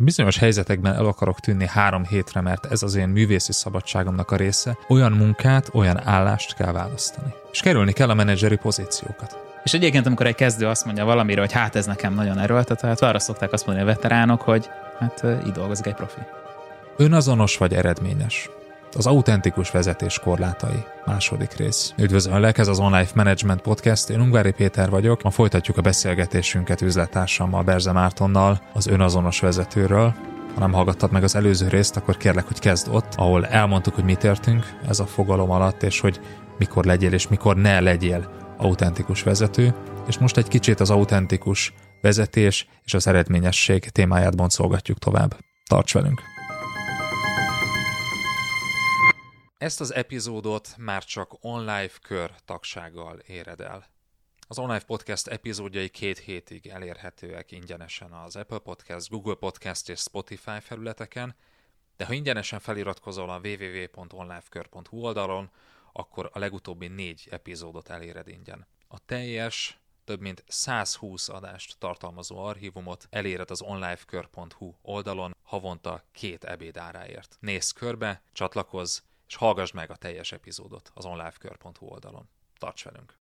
bizonyos helyzetekben el akarok tűnni három hétre, mert ez az én művészi szabadságomnak a része, olyan munkát, olyan állást kell választani. És kerülni kell a menedzseri pozíciókat. És egyébként, amikor egy kezdő azt mondja valamire, hogy hát ez nekem nagyon erőltetett, arra szokták azt mondani a veteránok, hogy hát így dolgozik egy profi. Önazonos vagy eredményes. Az autentikus vezetés korlátai. Második rész. Üdvözöllek, ez az Online Management Podcast. Én Ungvári Péter vagyok. Ma folytatjuk a beszélgetésünket üzlettársammal, Berze Mártonnal, az önazonos vezetőről. Ha nem hallgattad meg az előző részt, akkor kérlek, hogy kezd ott, ahol elmondtuk, hogy mit értünk ez a fogalom alatt, és hogy mikor legyél és mikor ne legyél autentikus vezető. És most egy kicsit az autentikus vezetés és az eredményesség témáját boncolgatjuk tovább. Tarts velünk! Ezt az epizódot már csak online kör tagsággal éred el. Az online podcast epizódjai két hétig elérhetőek ingyenesen az Apple Podcast, Google Podcast és Spotify felületeken, de ha ingyenesen feliratkozol a www.onlifekör.hu oldalon, akkor a legutóbbi négy epizódot eléred ingyen. A teljes, több mint 120 adást tartalmazó archívumot eléred az onlifekör.hu oldalon havonta két ebédáráért. Nézz körbe, csatlakozz, és hallgass meg a teljes epizódot az onlifekör.hu oldalon. Tarts velünk!